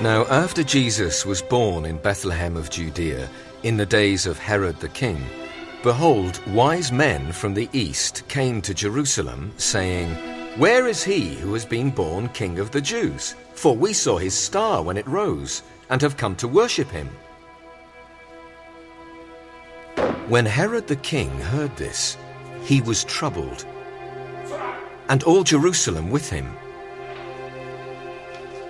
Now, after Jesus was born in Bethlehem of Judea, in the days of Herod the king, behold, wise men from the east came to Jerusalem, saying, Where is he who has been born king of the Jews? For we saw his star when it rose, and have come to worship him. When Herod the king heard this, he was troubled, and all Jerusalem with him.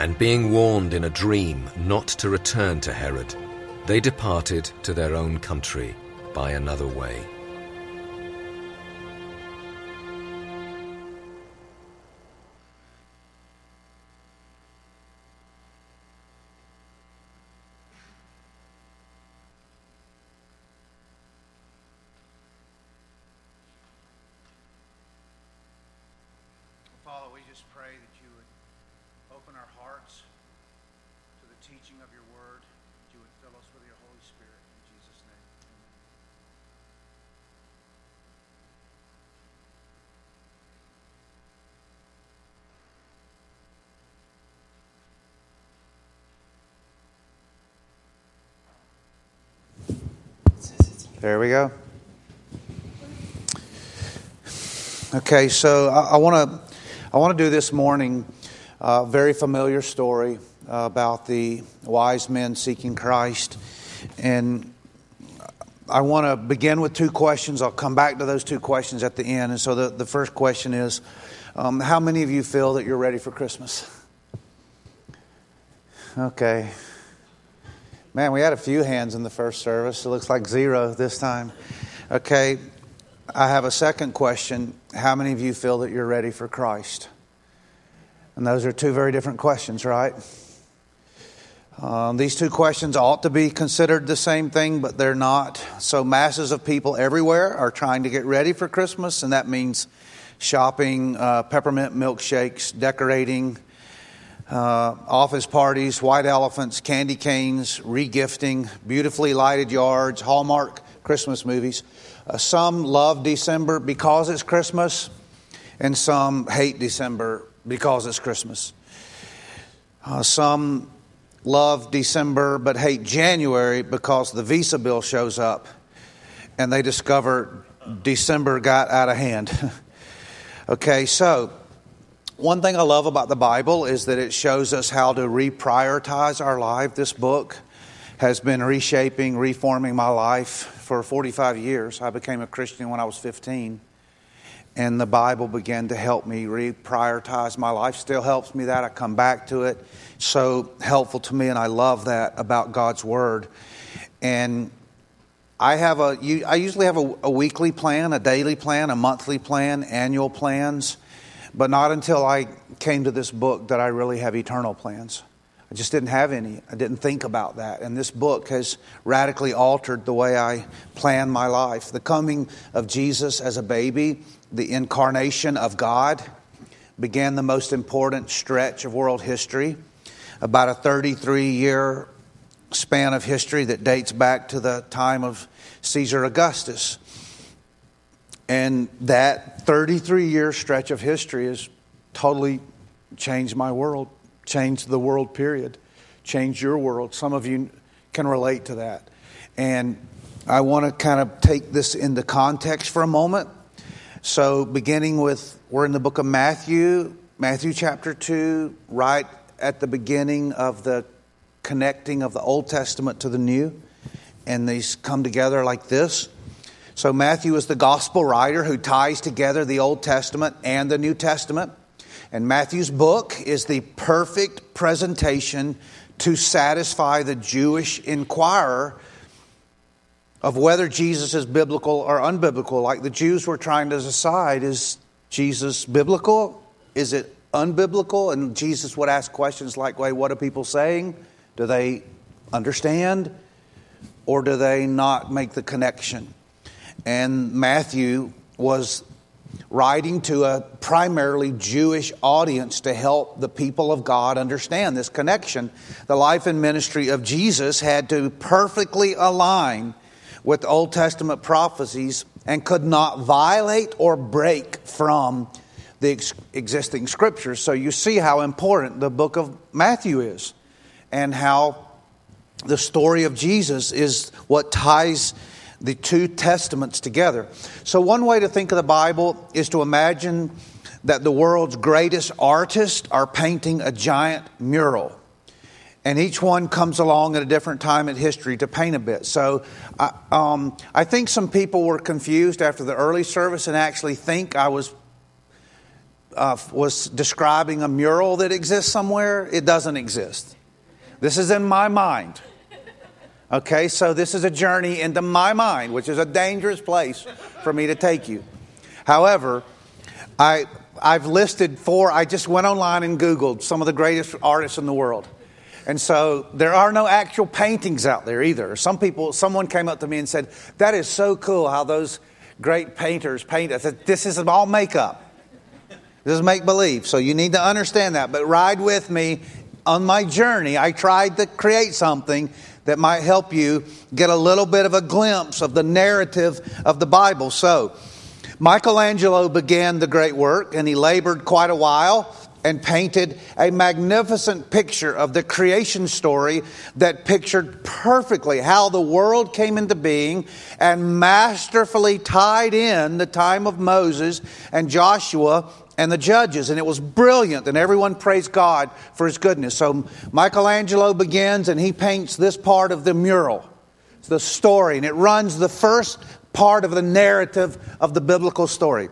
And being warned in a dream not to return to Herod, they departed to their own country by another way. Okay, so I want to I want to do this morning a very familiar story uh, about the wise men seeking Christ, and I want to begin with two questions. I'll come back to those two questions at the end. And so the, the first question is, um, how many of you feel that you're ready for Christmas? Okay. Man, we had a few hands in the first service. It looks like zero this time. Okay. I have a second question. How many of you feel that you're ready for Christ? And those are two very different questions, right? Um, these two questions ought to be considered the same thing, but they're not. So, masses of people everywhere are trying to get ready for Christmas, and that means shopping, uh, peppermint milkshakes, decorating, uh, office parties, white elephants, candy canes, regifting, beautifully lighted yards, Hallmark Christmas movies. Uh, some love December because it's Christmas, and some hate December because it's Christmas. Uh, some love December but hate January because the visa bill shows up and they discover December got out of hand. okay, so one thing I love about the Bible is that it shows us how to reprioritize our life. This book has been reshaping, reforming my life for 45 years. I became a Christian when I was 15. And the Bible began to help me reprioritize my life. Still helps me that. I come back to it. So helpful to me, and I love that about God's Word. And I have a. I usually have a, a weekly plan, a daily plan, a monthly plan, annual plans but not until I came to this book that I really have eternal plans. I just didn't have any. I didn't think about that. And this book has radically altered the way I plan my life. The coming of Jesus as a baby, the incarnation of God, began the most important stretch of world history. About a 33 year span of history that dates back to the time of Caesar Augustus. And that 33 year stretch of history has totally changed my world, changed the world, period, changed your world. Some of you can relate to that. And I want to kind of take this into context for a moment. So, beginning with, we're in the book of Matthew, Matthew chapter 2, right at the beginning of the connecting of the Old Testament to the New, and these come together like this. So, Matthew is the gospel writer who ties together the Old Testament and the New Testament. And Matthew's book is the perfect presentation to satisfy the Jewish inquirer of whether Jesus is biblical or unbiblical. Like the Jews were trying to decide is Jesus biblical? Is it unbiblical? And Jesus would ask questions like, Wait, what are people saying? Do they understand? Or do they not make the connection? And Matthew was writing to a primarily Jewish audience to help the people of God understand this connection. The life and ministry of Jesus had to perfectly align with Old Testament prophecies and could not violate or break from the ex- existing scriptures. So you see how important the book of Matthew is and how the story of Jesus is what ties the two testaments together. So, one way to think of the Bible is to imagine that the world's greatest artists are painting a giant mural. And each one comes along at a different time in history to paint a bit. So I, um, I think some people were confused after the early service and actually think I was uh, was describing a mural that exists somewhere. It doesn't exist. This is in my mind. Okay, so this is a journey into my mind, which is a dangerous place for me to take you. However, I, I've listed four, I just went online and Googled some of the greatest artists in the world. And so there are no actual paintings out there either. Some people, someone came up to me and said, That is so cool how those great painters paint. I said, This is all makeup. This is make believe. So you need to understand that. But ride with me on my journey. I tried to create something that might help you get a little bit of a glimpse of the narrative of the Bible. So, Michelangelo began the great work and he labored quite a while and painted a magnificent picture of the creation story that pictured perfectly how the world came into being and masterfully tied in the time of Moses and Joshua and the judges, and it was brilliant, and everyone praised God for his goodness. So Michelangelo begins and he paints this part of the mural, the story, and it runs the first part of the narrative of the biblical story.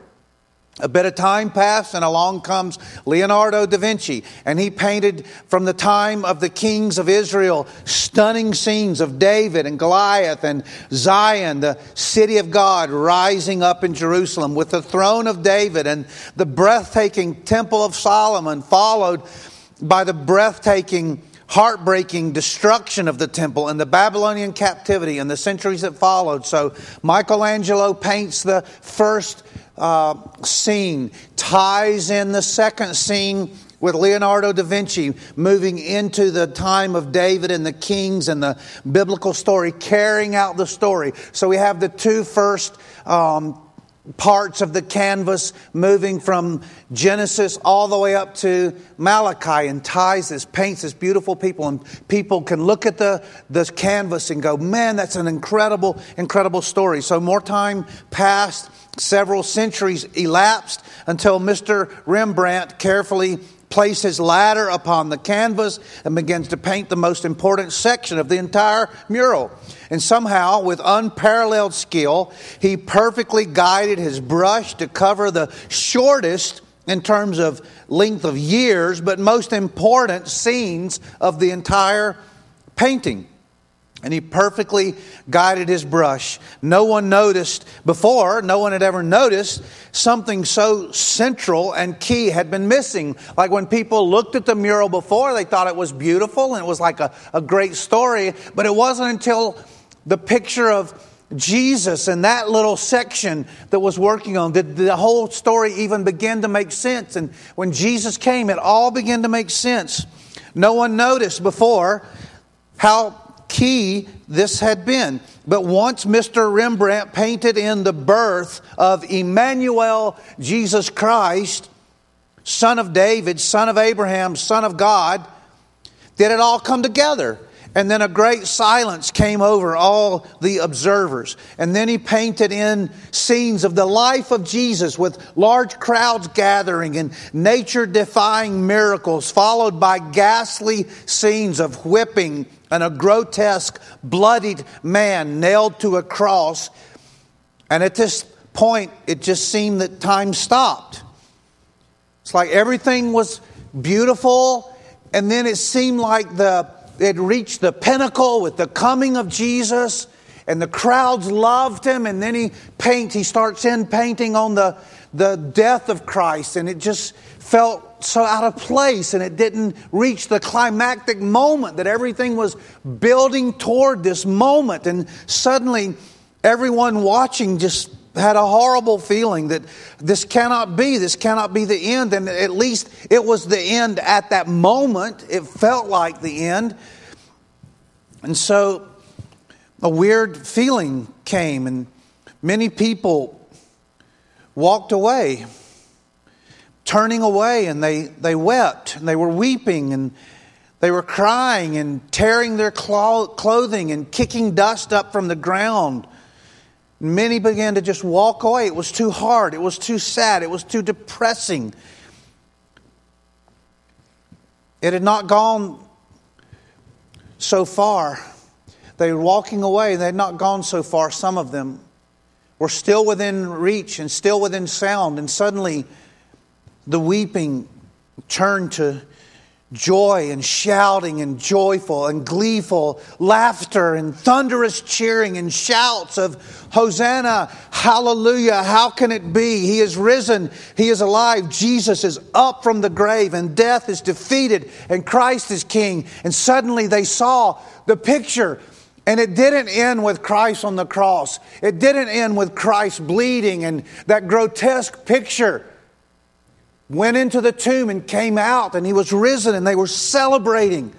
A bit of time passed, and along comes Leonardo da Vinci, and he painted from the time of the kings of Israel stunning scenes of David and Goliath and Zion, the city of God rising up in Jerusalem with the throne of David and the breathtaking Temple of Solomon, followed by the breathtaking heartbreaking destruction of the temple and the Babylonian captivity and the centuries that followed. So Michelangelo paints the first uh, scene ties in the second scene with Leonardo da Vinci moving into the time of David and the kings and the biblical story, carrying out the story. So we have the two first um, parts of the canvas moving from Genesis all the way up to Malachi and ties this, paints this beautiful people. And people can look at the, the canvas and go, man, that's an incredible, incredible story. So more time passed Several centuries elapsed until Mr. Rembrandt carefully placed his ladder upon the canvas and begins to paint the most important section of the entire mural. And somehow, with unparalleled skill, he perfectly guided his brush to cover the shortest, in terms of length of years, but most important scenes of the entire painting. And he perfectly guided his brush. No one noticed before, no one had ever noticed something so central and key had been missing. Like when people looked at the mural before, they thought it was beautiful and it was like a, a great story. But it wasn't until the picture of Jesus and that little section that was working on did the whole story even begin to make sense. And when Jesus came, it all began to make sense. No one noticed before how key this had been. But once Mr. Rembrandt painted in the birth of Emmanuel, Jesus Christ, son of David, son of Abraham, son of God, did it all come together. And then a great silence came over all the observers. And then he painted in scenes of the life of Jesus with large crowds gathering and nature defying miracles, followed by ghastly scenes of whipping and a grotesque, bloodied man nailed to a cross. And at this point, it just seemed that time stopped. It's like everything was beautiful, and then it seemed like the it reached the pinnacle with the coming of Jesus, and the crowds loved him. And then he paints, he starts in painting on the, the death of Christ, and it just felt so out of place, and it didn't reach the climactic moment that everything was building toward this moment. And suddenly, everyone watching just had a horrible feeling that this cannot be, this cannot be the end. And at least it was the end at that moment. It felt like the end. And so a weird feeling came, and many people walked away, turning away, and they, they wept, and they were weeping, and they were crying and tearing their clothing and kicking dust up from the ground. Many began to just walk away. It was too hard. It was too sad. It was too depressing. It had not gone so far. They were walking away. They had not gone so far. Some of them were still within reach and still within sound. And suddenly, the weeping turned to joy and shouting and joyful and gleeful laughter and thunderous cheering and shouts of Hosanna, hallelujah, how can it be? He is risen, He is alive, Jesus is up from the grave, and death is defeated, and Christ is King. And suddenly they saw the picture. And it didn't end with Christ on the cross. It didn't end with Christ bleeding and that grotesque picture went into the tomb and came out, and he was risen, and they were celebrating.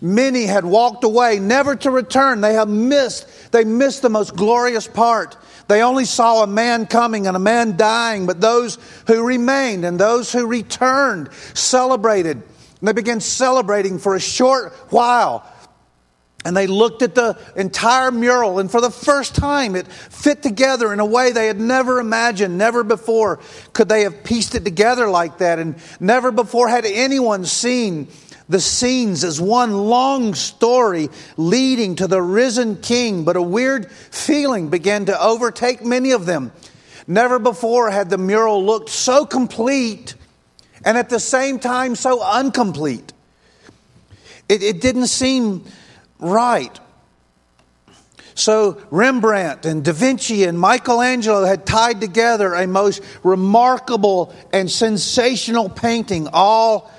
Many had walked away, never to return. They have missed, they missed the most glorious part. They only saw a man coming and a man dying, but those who remained and those who returned celebrated. And they began celebrating for a short while. And they looked at the entire mural, and for the first time, it fit together in a way they had never imagined. Never before could they have pieced it together like that, and never before had anyone seen the scenes as one long story leading to the risen king. But a weird feeling began to overtake many of them. Never before had the mural looked so complete and at the same time so incomplete. It, it didn't seem right. So Rembrandt and Da Vinci and Michelangelo had tied together a most remarkable and sensational painting, all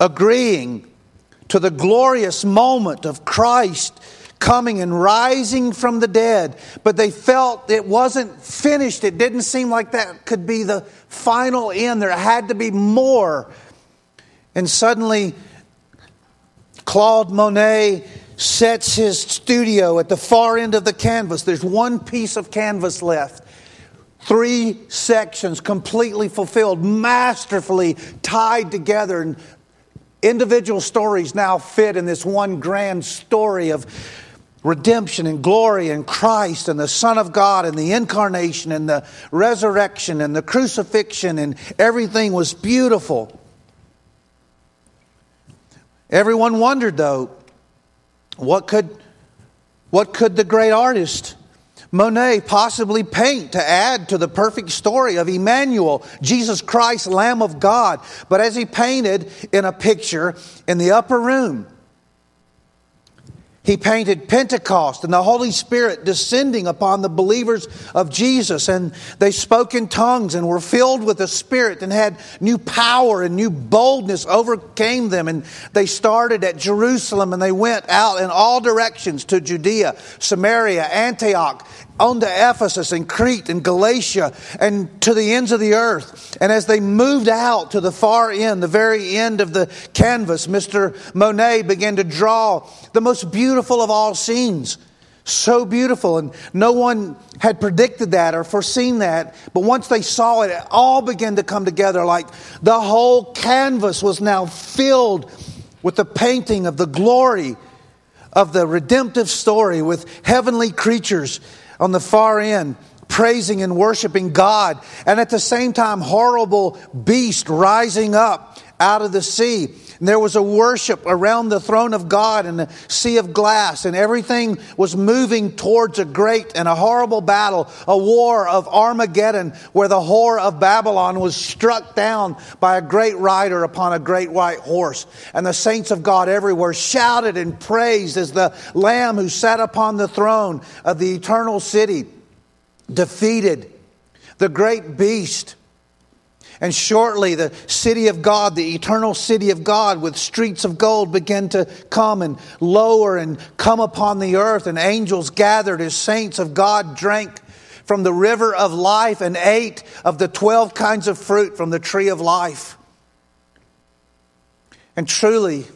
agreeing to the glorious moment of Christ coming and rising from the dead. But they felt it wasn't finished. It didn't seem like that could be the final end. There had to be more. And suddenly, Claude Monet sets his studio at the far end of the canvas. There's one piece of canvas left. Three sections completely fulfilled, masterfully tied together, and individual stories now fit in this one grand story of redemption and glory and Christ and the Son of God and the incarnation and the resurrection and the crucifixion, and everything was beautiful. Everyone wondered, though, what could, what could the great artist Monet possibly paint to add to the perfect story of Emmanuel, Jesus Christ, Lamb of God? But as he painted in a picture in the upper room, he painted Pentecost and the Holy Spirit descending upon the believers of Jesus. And they spoke in tongues and were filled with the Spirit and had new power and new boldness overcame them. And they started at Jerusalem and they went out in all directions to Judea, Samaria, Antioch, on to Ephesus and Crete and Galatia and to the ends of the earth. And as they moved out to the far end, the very end of the canvas, Mr. Monet began to draw the most beautiful of all scenes. So beautiful, and no one had predicted that or foreseen that. But once they saw it, it all began to come together like the whole canvas was now filled with the painting of the glory of the redemptive story with heavenly creatures on the far end praising and worshiping God, and at the same time, horrible beast rising up out of the sea. And there was a worship around the throne of God and the sea of glass, and everything was moving towards a great and a horrible battle, a war of Armageddon, where the whore of Babylon was struck down by a great rider upon a great white horse. And the saints of God everywhere shouted and praised as the Lamb who sat upon the throne of the eternal city defeated the great beast and shortly, the city of God, the eternal city of God, with streets of gold, began to come and lower and come upon the earth. And angels gathered as saints of God drank from the river of life and ate of the 12 kinds of fruit from the tree of life. And truly,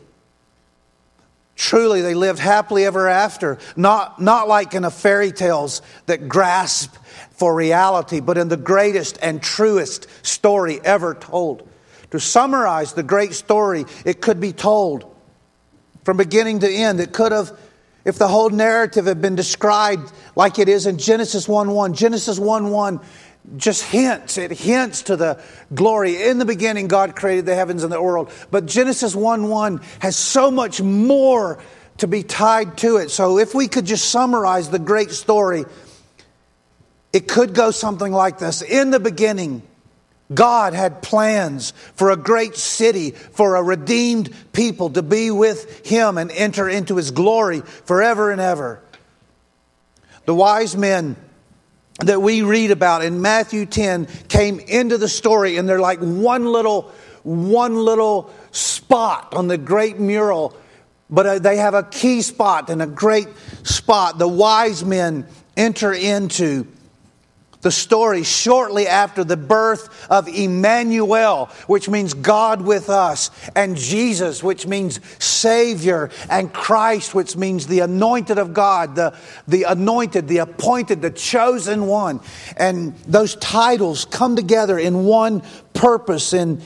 truly, they lived happily ever after, not, not like in the fairy tales that grasp for reality, but in the greatest and truest story ever told. To summarize the great story, it could be told from beginning to end. It could have, if the whole narrative had been described like it is in Genesis 1 1. Genesis 1 1 just hints, it hints to the glory. In the beginning, God created the heavens and the world. But Genesis 1 1 has so much more to be tied to it. So if we could just summarize the great story, it could go something like this In the beginning, God had plans for a great city, for a redeemed people to be with Him and enter into His glory forever and ever. The wise men that we read about in Matthew 10 came into the story and they're like one little one little spot on the great mural but uh, they have a key spot and a great spot the wise men enter into the story shortly after the birth of Emmanuel, which means God with us, and Jesus, which means Savior, and Christ, which means the anointed of God, the, the anointed, the appointed, the chosen one. And those titles come together in one purpose, in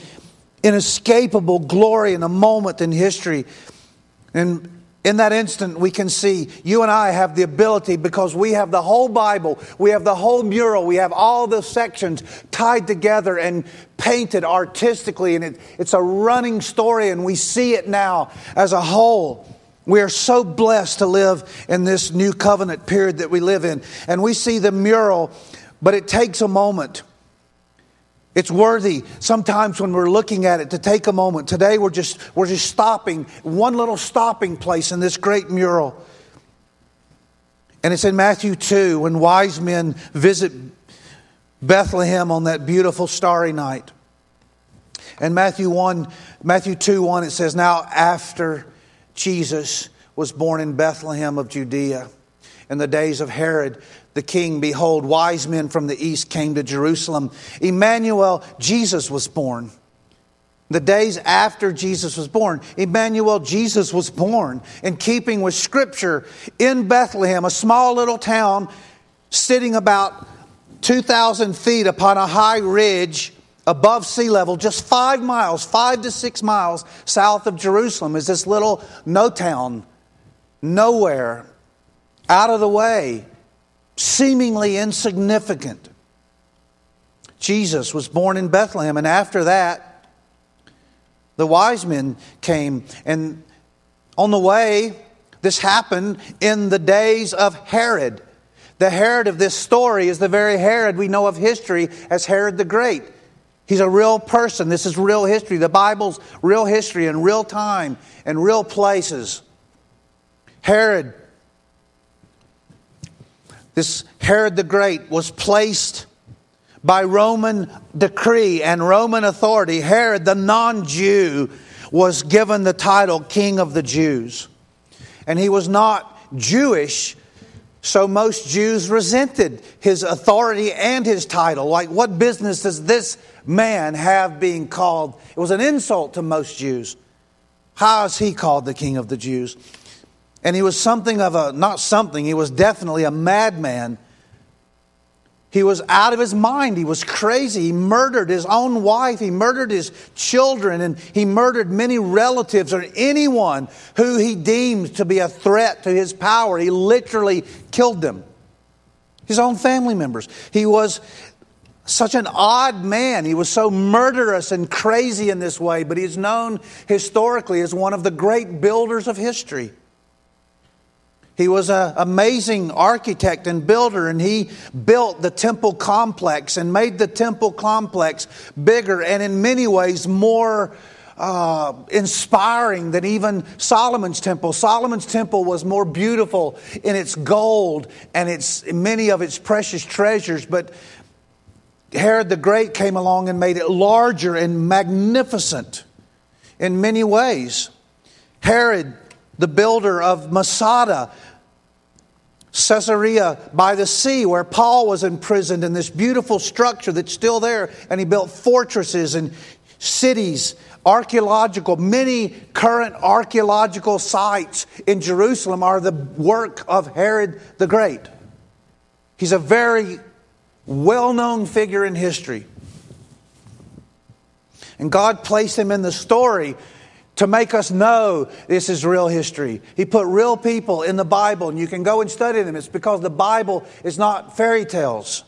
inescapable glory in a moment in history. And in that instant, we can see you and I have the ability because we have the whole Bible, we have the whole mural, we have all the sections tied together and painted artistically, and it, it's a running story, and we see it now as a whole. We are so blessed to live in this new covenant period that we live in. And we see the mural, but it takes a moment. It's worthy sometimes when we're looking at it to take a moment. Today we're just, we're just stopping, one little stopping place in this great mural. And it's in Matthew 2 when wise men visit Bethlehem on that beautiful starry night. And Matthew 1, Matthew 2 1, it says, Now after Jesus was born in Bethlehem of Judea in the days of Herod, the king, behold, wise men from the east came to Jerusalem. Emmanuel, Jesus was born. The days after Jesus was born, Emmanuel, Jesus was born in keeping with Scripture in Bethlehem, a small little town sitting about 2,000 feet upon a high ridge above sea level, just five miles, five to six miles south of Jerusalem, is this little no town, nowhere, out of the way seemingly insignificant. Jesus was born in Bethlehem, and after that, the wise men came. And on the way, this happened in the days of Herod. The Herod of this story is the very Herod we know of history as Herod the Great. He's a real person. This is real history. The Bible's real history in real time and real places. Herod this Herod the Great was placed by Roman decree and Roman authority. Herod, the non Jew, was given the title King of the Jews. And he was not Jewish, So most Jews resented his authority and his title. Like, what business does this man have being called? It was an insult to most Jews. How is he called the king of the Jews? And he was something of a, not something, he was definitely a madman he was out of his mind. He was crazy. He murdered his own wife. He murdered his children. And he murdered many relatives or anyone who he deemed to be a threat to his power. He literally killed them, his own family members. He was such an odd man. He was so murderous and crazy in this way, but he's known historically as one of the great builders of history. He was an amazing architect and builder, and he built the temple complex and made the temple complex bigger and, in many ways, more uh, inspiring than even Solomon's temple. Solomon's temple was more beautiful in its gold and its many of its precious treasures, but Herod the Great came along and made it larger and magnificent in many ways. Herod the builder of Masada, Caesarea by the sea, where Paul was imprisoned in this beautiful structure that's still there. And he built fortresses and cities, archaeological, many current archaeological sites in Jerusalem are the work of Herod the Great. He's a very well known figure in history. And God placed him in the story to make us know this is real history. He put real people in the Bible, and you can go and study them. It's because the Bible is not fairy tales.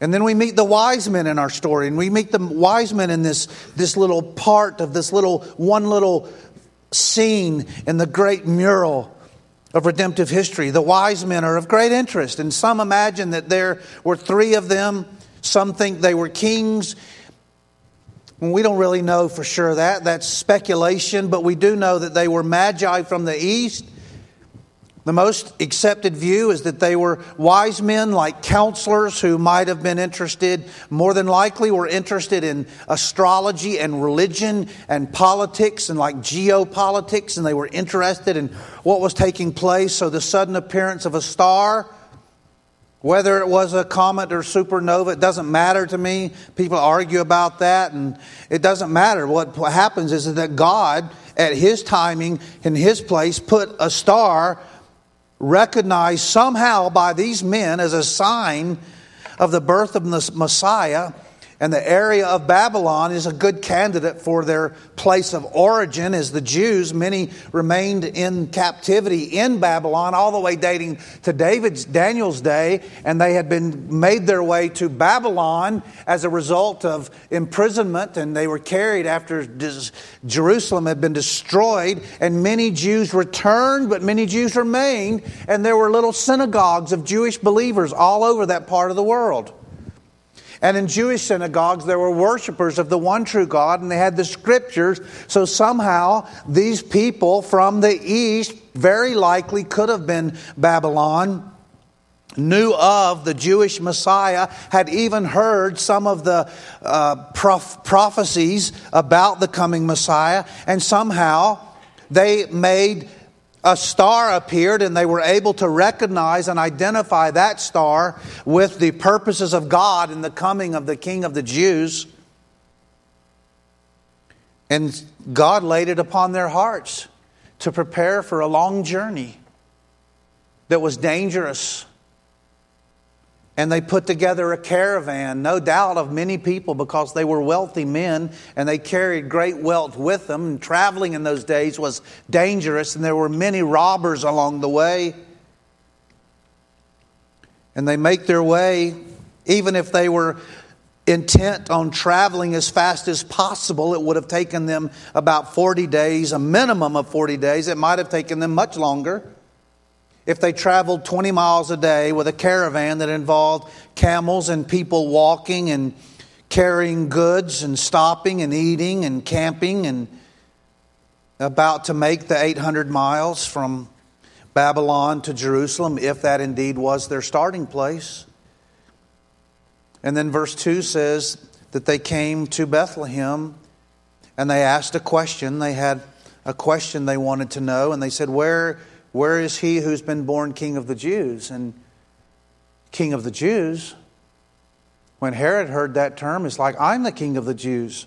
And then we meet the wise men in our story, and we meet the wise men in this, this little part of this little one little scene in the great mural of redemptive history. The wise men are of great interest, and some imagine that there were three of them. Some think they were kings. We don't really know for sure that. That's speculation, but we do know that they were magi from the east. The most accepted view is that they were wise men like counselors who might have been interested, more than likely, were interested in astrology and religion and politics and like geopolitics, and they were interested in what was taking place. So the sudden appearance of a star whether it was a comet or supernova, it doesn't matter to me. People argue about that, and it doesn't matter. What happens is that God, at His timing, in His place, put a star recognized somehow by these men as a sign of the birth of the Messiah and the area of Babylon is a good candidate for their place of origin, as the Jews, many remained in captivity in Babylon, all the way dating to David's Daniel's day, and they had been made their way to Babylon as a result of imprisonment, and they were carried after Jerusalem had been destroyed, and many Jews returned, but many Jews remained, and there were little synagogues of Jewish believers all over that part of the world. And in Jewish synagogues, there were worshipers of the one true God, and they had the scriptures. So somehow, these people from the east very likely could have been Babylon knew of the Jewish Messiah, had even heard some of the uh, prof- prophecies about the coming Messiah, and somehow they made a star appeared and they were able to recognize and identify that star with the purposes of God in the coming of the King of the Jews. And God laid it upon their hearts to prepare for a long journey that was dangerous and they put together a caravan, no doubt of many people because they were wealthy men and they carried great wealth with them. And traveling in those days was dangerous, and there were many robbers along the way. And they make their way, even if they were intent on traveling as fast as possible, it would have taken them about 40 days, a minimum of 40 days. It might have taken them much longer if they traveled 20 miles a day with a caravan that involved camels and people walking and carrying goods and stopping and eating and camping and about to make the 800 miles from Babylon to Jerusalem, if that indeed was their starting place. And then verse 2 says that they came to Bethlehem and they asked a question. They had a question they wanted to know, and they said, Where Where is he who's been born king of the Jews? And king of the Jews, when Herod heard that term, it's like, I'm the king of the Jews.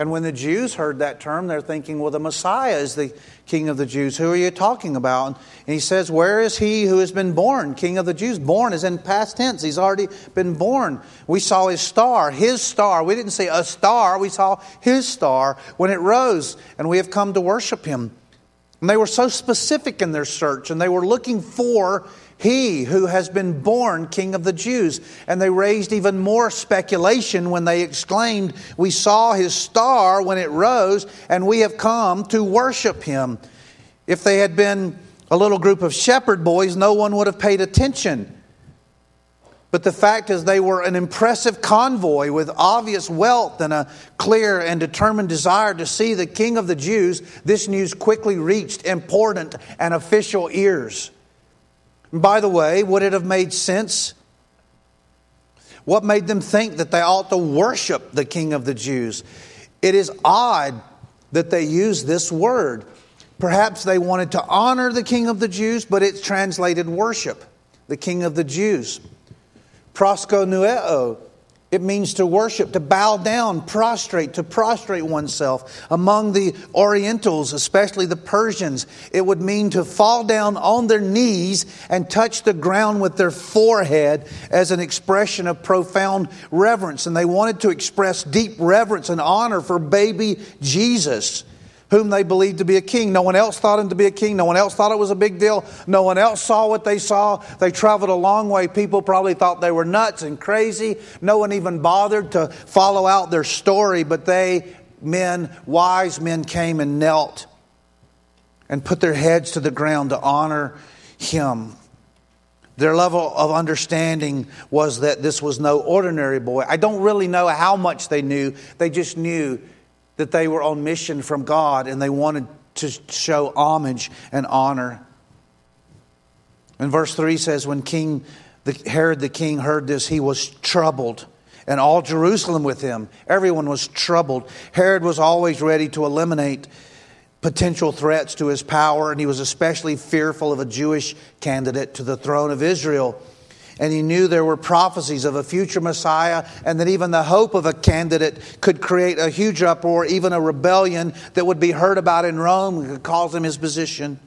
And when the Jews heard that term, they're thinking, well, the Messiah is the king of the Jews. Who are you talking about? And he says, Where is he who has been born, king of the Jews? Born is in past tense. He's already been born. We saw his star, his star. We didn't say a star, we saw his star when it rose, and we have come to worship him. And they were so specific in their search, and they were looking for he who has been born king of the Jews. And they raised even more speculation when they exclaimed, We saw his star when it rose, and we have come to worship him. If they had been a little group of shepherd boys, no one would have paid attention. But the fact is, they were an impressive convoy with obvious wealth and a clear and determined desire to see the King of the Jews. This news quickly reached important and official ears. By the way, would it have made sense? What made them think that they ought to worship the King of the Jews? It is odd that they use this word. Perhaps they wanted to honor the King of the Jews, but it's translated worship, the King of the Jews. Proskuneo it means to worship, to bow down, prostrate, to prostrate oneself. Among the Orientals, especially the Persians, it would mean to fall down on their knees and touch the ground with their forehead as an expression of profound reverence. And they wanted to express deep reverence and honor for baby Jesus whom they believed to be a king. No one else thought him to be a king. No one else thought it was a big deal. No one else saw what they saw. They traveled a long way. People probably thought they were nuts and crazy. No one even bothered to follow out their story, but they, men, wise men, came and knelt and put their heads to the ground to honor him. Their level of understanding was that this was no ordinary boy. I don't really know how much they knew. They just knew that they were on mission from God and they wanted to show homage and honor. And verse 3 says, When King Herod the king heard this, he was troubled, and all Jerusalem with him. Everyone was troubled. Herod was always ready to eliminate potential threats to his power, and he was especially fearful of a Jewish candidate to the throne of Israel and he knew there were prophecies of a future Messiah, and that even the hope of a candidate could create a huge uproar, even a rebellion that would be heard about in Rome and could cause him his position.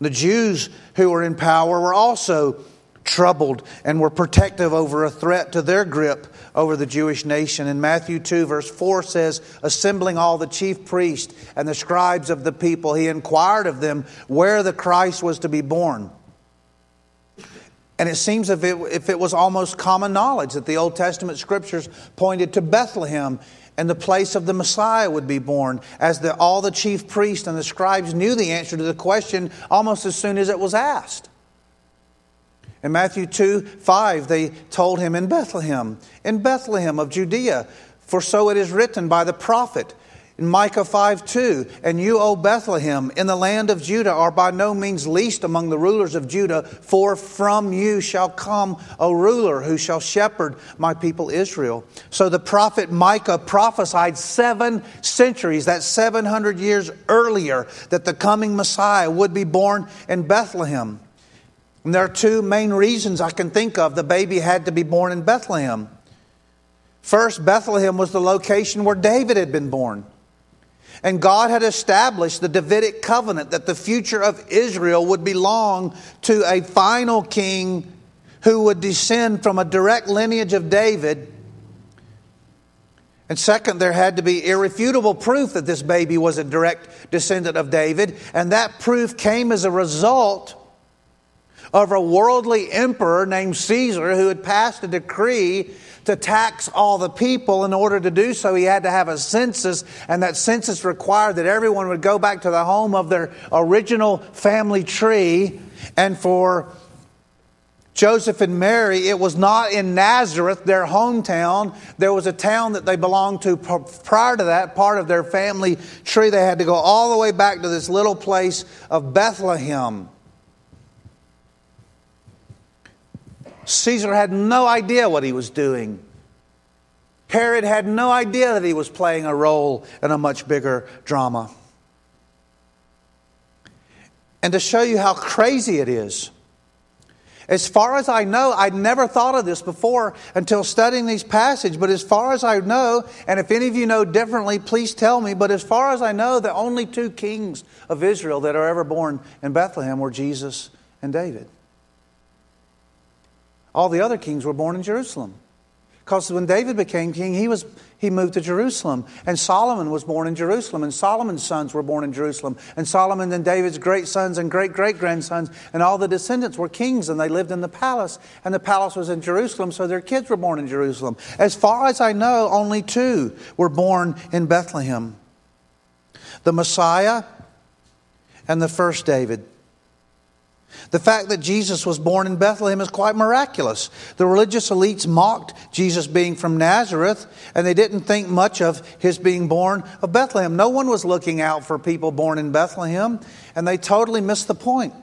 The Jews who were in power were also troubled and were protective over a threat to their grip over the Jewish nation. In Matthew 2, verse 4 says, Assembling all the chief priests and the scribes of the people, he inquired of them where the Christ was to be born. And it seems if it, if it was almost common knowledge that the Old Testament scriptures pointed to Bethlehem and the place of the Messiah would be born, as the, all the chief priests and the scribes knew the answer to the question almost as soon as it was asked. In Matthew 2 5, they told him in Bethlehem, in Bethlehem of Judea, for so it is written by the prophet. In Micah 5 2, and you, O Bethlehem, in the land of Judah, are by no means least among the rulers of Judah, for from you shall come a ruler who shall shepherd my people Israel. So the prophet Micah prophesied seven centuries, that 700 years earlier, that the coming Messiah would be born in Bethlehem. And there are two main reasons I can think of the baby had to be born in Bethlehem. First, Bethlehem was the location where David had been born. And God had established the Davidic covenant that the future of Israel would belong to a final king who would descend from a direct lineage of David. And second, there had to be irrefutable proof that this baby was a direct descendant of David. And that proof came as a result of a worldly emperor named Caesar who had passed a decree to tax all the people. In order to do so, he had to have a census, and that census required that everyone would go back to the home of their original family tree. And for Joseph and Mary, it was not in Nazareth, their hometown. There was a town that they belonged to prior to that, part of their family tree. They had to go all the way back to this little place of Bethlehem. Caesar had no idea what he was doing. Herod had no idea that he was playing a role in a much bigger drama. And to show you how crazy it is, as far as I know, I'd never thought of this before until studying these passages, but as far as I know, and if any of you know differently, please tell me, but as far as I know, the only two kings of Israel that are ever born in Bethlehem were Jesus and David. All the other kings were born in Jerusalem. Because when David became king, he, was, he moved to Jerusalem. And Solomon was born in Jerusalem. And Solomon's sons were born in Jerusalem. And Solomon and David's great sons and great great grandsons and all the descendants were kings and they lived in the palace. And the palace was in Jerusalem, so their kids were born in Jerusalem. As far as I know, only two were born in Bethlehem the Messiah and the first David. The fact that Jesus was born in Bethlehem is quite miraculous. The religious elites mocked Jesus being from Nazareth, and they didn't think much of his being born of Bethlehem. No one was looking out for people born in Bethlehem, and they totally missed the point.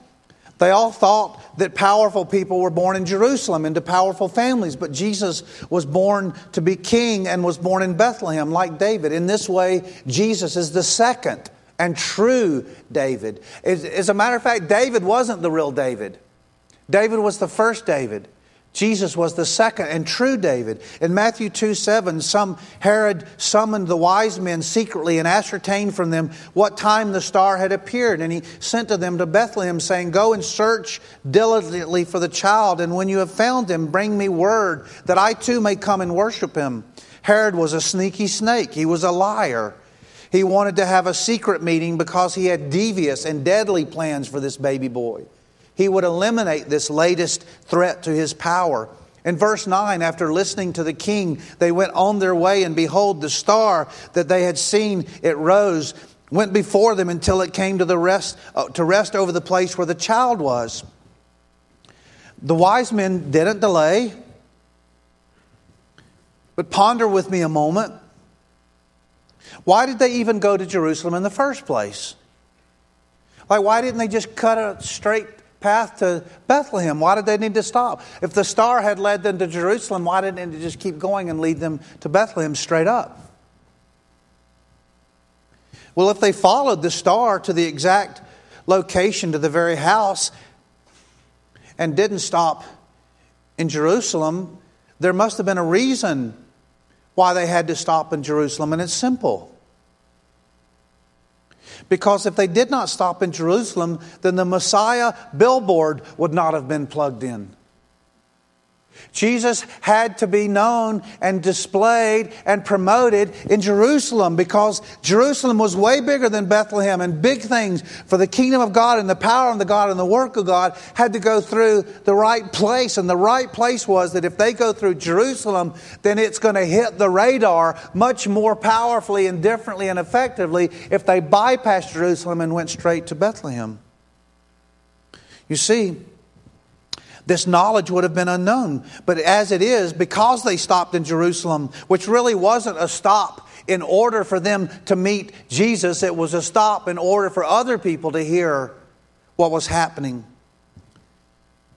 They all thought that powerful people were born in Jerusalem into powerful families, but Jesus was born to be king and was born in Bethlehem like David. In this way, Jesus is the second and true David. As, a matter of fact, David wasn't the real David. David was the first David. Jesus was the second and true David. In Matthew 2 7, some Herod summoned the wise men secretly and ascertained from them what time the star had appeared. And he sent to them to Bethlehem, saying, Go and search diligently for the child, and when you have found him, bring me word that I too may come and worship him. Herod was a sneaky snake, he was a liar. He wanted to have a secret meeting because he had devious and deadly plans for this baby boy. He would eliminate this latest threat to his power. In verse 9, after listening to the king, they went on their way, and behold, the star that they had seen, it rose, went before them until it came to, the rest, uh, to rest over the place where the child was. The wise men didn't delay, but ponder with me a moment. Why did they even go to Jerusalem in the first place? Like, why didn't they just cut a straight path to Bethlehem? Why did they need to stop? If the star had led them to Jerusalem, why didn't they just keep going and lead them to Bethlehem straight up? Well, if they followed the star to the exact location, to the very house, and didn't stop in Jerusalem, there must have been a reason why they had to stop in Jerusalem, and it's simple. Because if they did not stop in Jerusalem, then the Messiah billboard would not have been plugged in. Jesus had to be known and displayed and promoted in Jerusalem because Jerusalem was way bigger than Bethlehem and big things for the kingdom of God and the power of the God and the work of God had to go through the right place. And the right place was that if they go through Jerusalem, then it's going to hit the radar much more powerfully and differently and effectively if they bypassed Jerusalem and went straight to Bethlehem. You see, this knowledge would have been unknown. But as it is, because they stopped in Jerusalem, which really wasn't a stop in order for them to meet Jesus, it was a stop in order for other people to hear what was happening.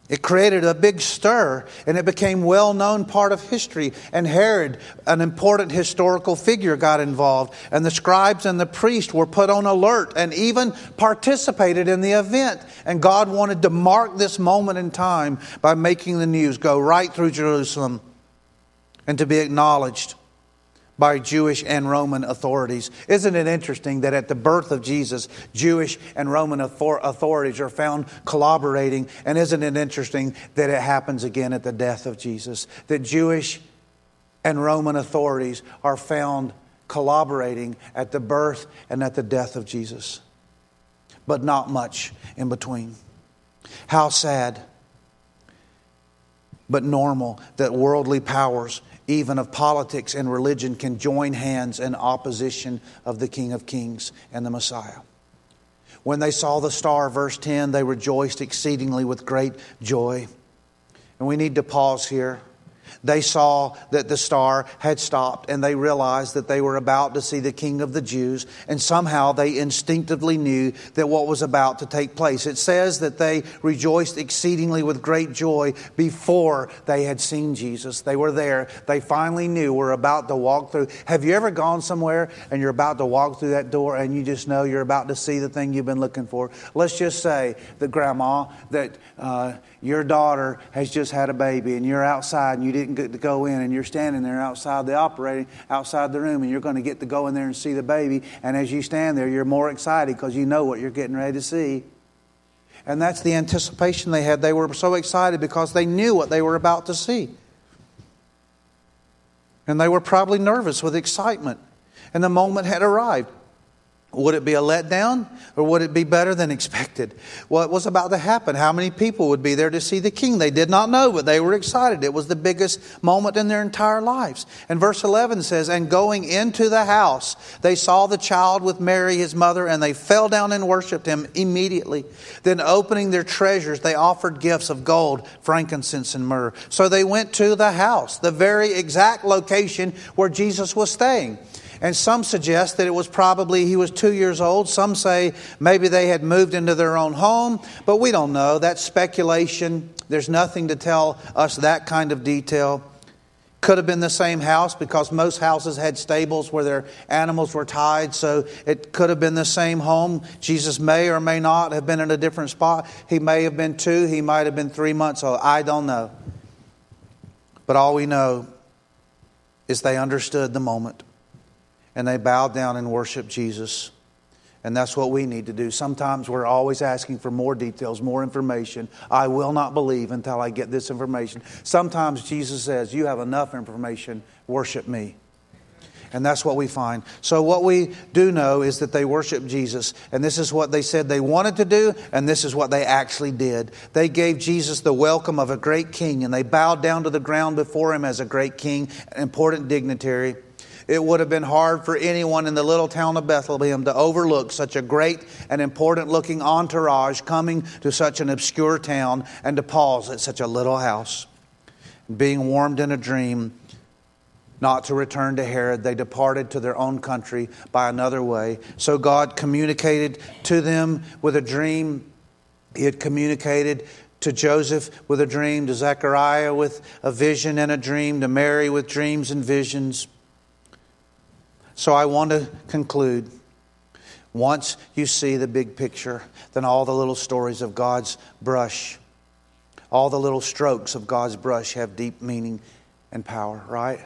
It created a big stir and it became well known part of history. And Herod, an important historical figure, got involved. And the scribes and the priests were put on alert and even participated in the event. And God wanted to mark this moment in time by making the news go right through Jerusalem and to be acknowledged by Jewish and Roman authorities. Isn't it interesting that at the birth of Jesus, Jewish and Roman authorities are found collaborating? And isn't it interesting that it happens again at the death of Jesus? That Jewish and Roman authorities are found collaborating at the birth and at the death of Jesus, but not much in between. How sad, but normal that worldly powers even of politics and religion, can join hands in opposition of the King of Kings and the Messiah. When they saw the star, verse 10, they rejoiced exceedingly with great joy. And we need to pause here. They saw that the star had stopped and they realized that they were about to see the king of the Jews, and somehow they instinctively knew that what was about to take place. It says that they rejoiced exceedingly with great joy before they had seen Jesus. They were there. They finally knew we're about to walk through. Have you ever gone somewhere and you're about to walk through that door and you just know you're about to see the thing you've been looking for? Let's just say that grandma, that uh, your daughter has just had a baby and you're outside and you didn't get to go in and you're standing there outside the operating outside the room and you're going to get to go in there and see the baby. And as you stand there you're more excited because you know what you're getting ready to see. And that's the anticipation they had. They were so excited because they knew what they were about to see. And they were probably nervous with excitement. And the moment had arrived would it be a letdown or would it be better than expected? What was about to happen? How many people would be there to see the king? They did not know, but they were excited. It was the biggest moment in their entire lives. And verse 11 says, And going into the house, they saw the child with Mary, his mother, and they fell down and worshiped him immediately. Then, opening their treasures, they offered gifts of gold, frankincense, and myrrh. So they went to the house, the very exact location where Jesus was staying. And some suggest that it was probably he was two years old. Some say maybe they had moved into their own home, but we don't know. That's speculation. There's nothing to tell us that kind of detail. Could have been the same house because most houses had stables where their animals were tied, so it could have been the same home. Jesus may or may not have been in a different spot. He may have been two, he might have been three months old. I don't know. But all we know is they understood the moment and they bowed down and worshiped Jesus. And that's what we need to do. Sometimes we're always asking for more details, more information. I will not believe until I get this information. Sometimes Jesus says, You have enough information, worship me. And that's what we find. So, what we do know is that they worship Jesus. And this is what they said they wanted to do, and this is what they actually did. They gave Jesus the welcome of a great king, and they bowed down to the ground before him as a great king, an important dignitary. It would have been hard for anyone in the little town of Bethlehem to overlook such a great and important looking entourage coming to such an obscure town and to pause at such a little house. Being warmed in a dream, not to return to Herod, they departed to their own country by another way. So God communicated to them with a dream. He had communicated to Joseph with a dream, to Zechariah with a vision and a dream, to Mary with dreams and visions. So I want to conclude. Once you see the big picture, then all the little stories of God's brush, all the little strokes of God's brush have deep meaning and power, right?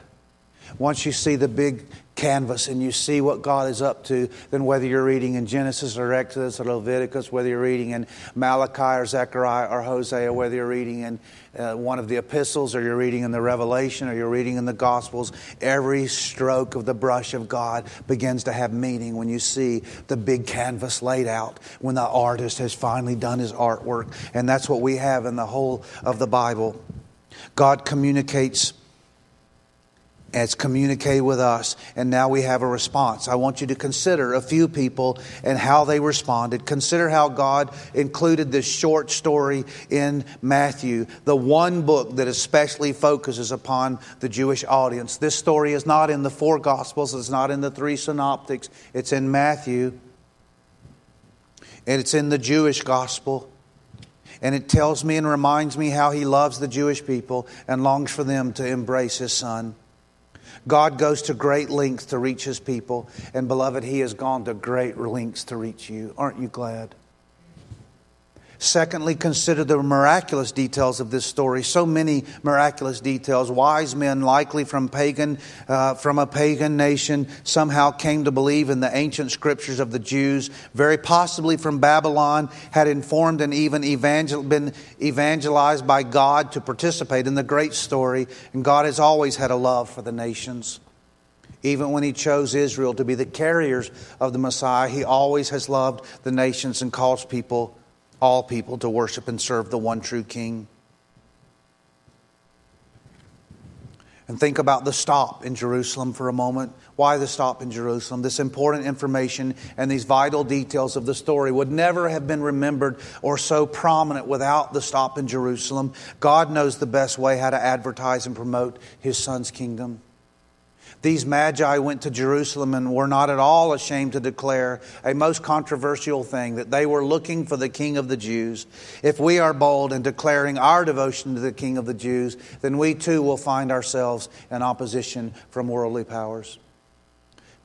Once you see the big canvas and you see what God is up to, then whether you're reading in Genesis or Exodus or Leviticus, whether you're reading in Malachi or Zechariah or Hosea, whether you're reading in uh, one of the epistles or you're reading in the Revelation or you're reading in the Gospels, every stroke of the brush of God begins to have meaning when you see the big canvas laid out, when the artist has finally done his artwork. And that's what we have in the whole of the Bible. God communicates has communicated with us, and now we have a response. I want you to consider a few people and how they responded. Consider how God included this short story in Matthew, the one book that especially focuses upon the Jewish audience. This story is not in the four Gospels, it's not in the three synoptics, it's in Matthew, and it's in the Jewish Gospel. And it tells me and reminds me how he loves the Jewish people and longs for them to embrace his son. God goes to great lengths to reach his people. And beloved, he has gone to great lengths to reach you. Aren't you glad? Secondly, consider the miraculous details of this story. So many miraculous details. Wise men, likely from pagan, uh, from a pagan nation, somehow came to believe in the ancient scriptures of the Jews. Very possibly from Babylon, had informed and even evangel- been evangelized by God to participate in the great story. And God has always had a love for the nations. Even when he chose Israel to be the carriers of the Messiah, he always has loved the nations and calls people all people to worship and serve the one true King. And think about the stop in Jerusalem for a moment. Why the stop in Jerusalem? This important information and these vital details of the story would never have been remembered or so prominent without the stop in Jerusalem. God knows the best way how to advertise and promote His Son's kingdom. These magi went to Jerusalem and were not at all ashamed to declare a most controversial thing that they were looking for the King of the Jews. If we are bold in declaring our devotion to the King of the Jews, then we too will find ourselves in opposition from worldly powers.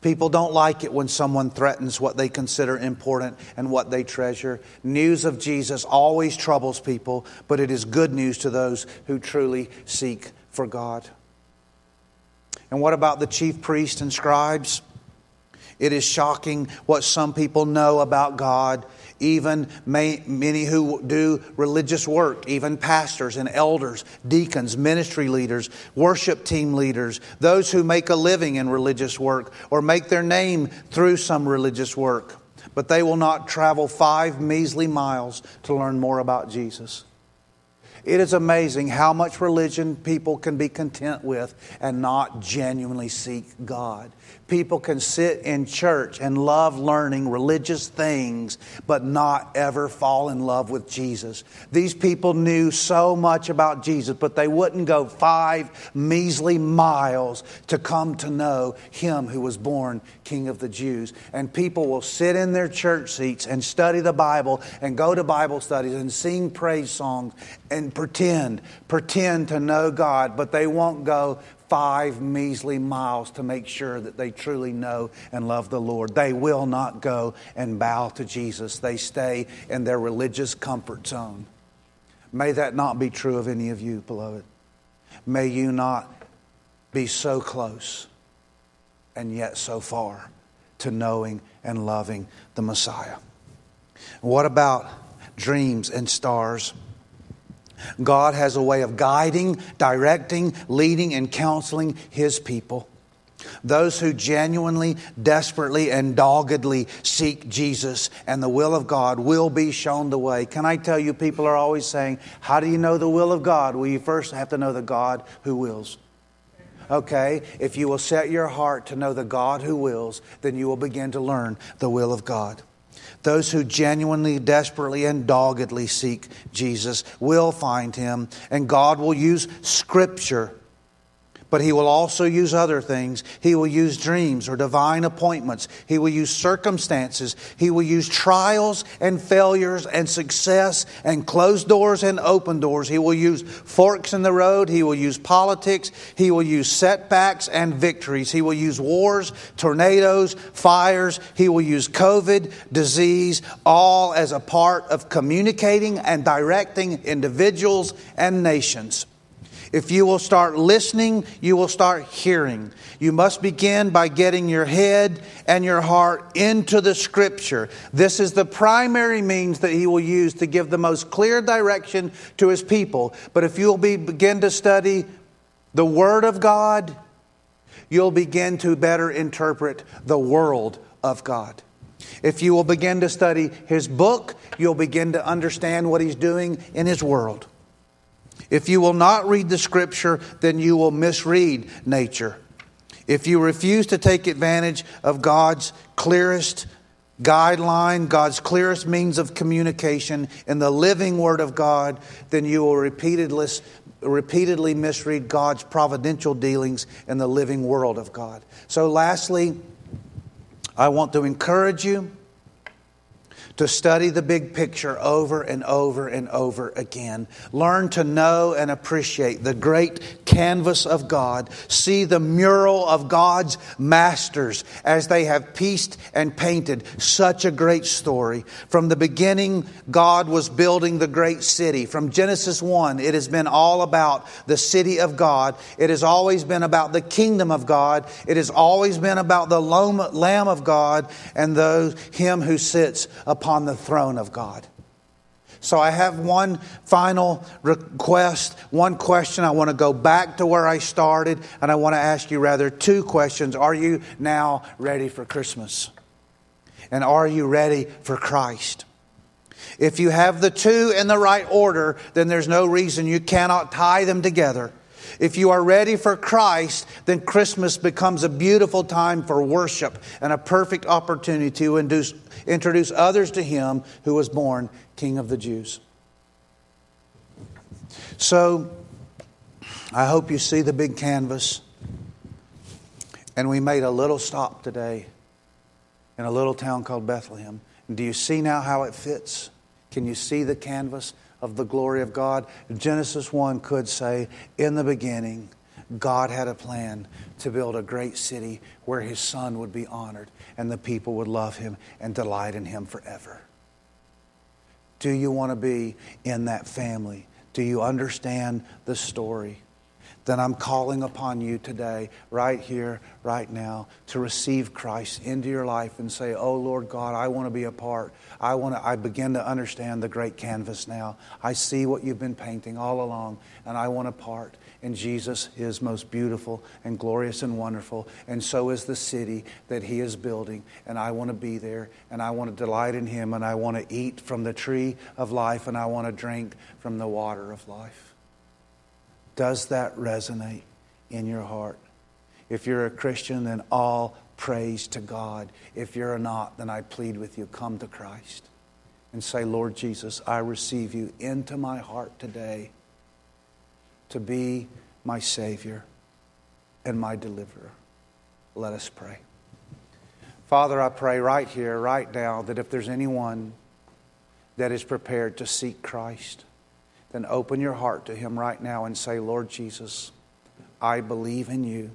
People don't like it when someone threatens what they consider important and what they treasure. News of Jesus always troubles people, but it is good news to those who truly seek for God. And what about the chief priests and scribes? It is shocking what some people know about God, even may, many who do religious work, even pastors and elders, deacons, ministry leaders, worship team leaders, those who make a living in religious work or make their name through some religious work. But they will not travel five measly miles to learn more about Jesus. It is amazing how much religion people can be content with and not genuinely seek God. People can sit in church and love learning religious things, but not ever fall in love with Jesus. These people knew so much about Jesus, but they wouldn't go five measly miles to come to know Him who was born King of the Jews. And people will sit in their church seats and study the Bible and go to Bible studies and sing praise songs and pretend, pretend to know God, but they won't go five measly miles to make sure that they truly know and love the Lord. They will not go and bow to Jesus. They stay in their religious comfort zone. May that not be true of any of you, beloved. May you not be so close and yet so far to knowing and loving the Messiah. What about dreams and stars? God has a way of guiding, directing, leading, and counseling His people. Those who genuinely, desperately, and doggedly seek Jesus and the will of God will be shown the way. Can I tell you, people are always saying, How do you know the will of God? Well, you first have to know the God who wills. Okay? If you will set your heart to know the God who wills, then you will begin to learn the will of God. Those who genuinely, desperately, and doggedly seek Jesus will find him, and God will use Scripture but he will also use other things. He will use dreams or divine appointments. He will use circumstances. He will use trials and failures and success and closed doors and open doors. He will use forks in the road. He will use politics. He will use setbacks and victories. He will use wars, tornadoes, fires. He will use COVID, disease, all as a part of communicating and directing individuals and nations. If you will start listening, you will start hearing. You must begin by getting your head and your heart into the Scripture. This is the primary means that He will use to give the most clear direction to His people. But if you'll be, begin to study the Word of God, you'll begin to better interpret the world of God. If you will begin to study His book, you'll begin to understand what He's doing in His world. If you will not read the scripture, then you will misread nature. If you refuse to take advantage of God's clearest guideline, God's clearest means of communication in the living Word of God, then you will repeatedly, repeatedly misread God's providential dealings in the living world of God. So, lastly, I want to encourage you to study the big picture over and over and over again. Learn to know and appreciate the great canvas of God. See the mural of God's masters as they have pieced and painted such a great story. From the beginning, God was building the great city. From Genesis 1, it has been all about the city of God. It has always been about the kingdom of God. It has always been about the Lamb of God and those, Him who sits upon upon the throne of God. So I have one final request, one question. I want to go back to where I started, and I want to ask you rather two questions. Are you now ready for Christmas? And are you ready for Christ? If you have the two in the right order, then there's no reason you cannot tie them together. If you are ready for Christ, then Christmas becomes a beautiful time for worship and a perfect opportunity to induce, introduce others to Him who was born King of the Jews. So, I hope you see the big canvas. And we made a little stop today in a little town called Bethlehem. And do you see now how it fits? Can you see the canvas of the glory of God? Genesis 1 could say, In the beginning, God had a plan to build a great city where his son would be honored and the people would love him and delight in him forever. Do you want to be in that family? Do you understand the story? Then I'm calling upon you today, right here, right now, to receive Christ into your life and say, Oh Lord God, I want to be a part. I want to, I begin to understand the great canvas now. I see what you've been painting all along, and I want a part. And Jesus is most beautiful and glorious and wonderful, and so is the city that He is building. And I want to be there, and I want to delight in Him, and I want to eat from the tree of life, and I want to drink from the water of life. Does that resonate in your heart? If you're a Christian, then all praise to God. If you're not, then I plead with you come to Christ and say, Lord Jesus, I receive you into my heart today to be my Savior and my deliverer. Let us pray. Father, I pray right here, right now, that if there's anyone that is prepared to seek Christ, then open your heart to Him right now and say, Lord Jesus, I believe in you.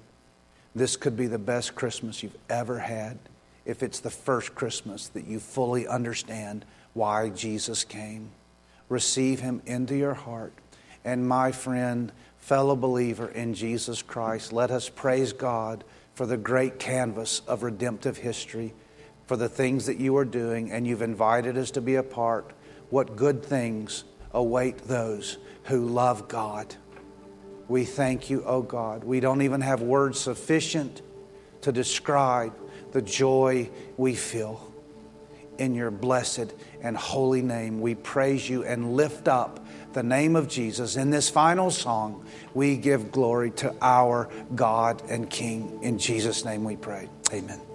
This could be the best Christmas you've ever had if it's the first Christmas that you fully understand why Jesus came. Receive Him into your heart. And my friend, fellow believer in Jesus Christ, let us praise God for the great canvas of redemptive history, for the things that you are doing, and you've invited us to be a part. What good things await those who love God. We thank you, O oh God. We don't even have words sufficient to describe the joy we feel. In your blessed and holy name, we praise you and lift up the name of Jesus. In this final song, we give glory to our God and King. In Jesus' name we pray. Amen.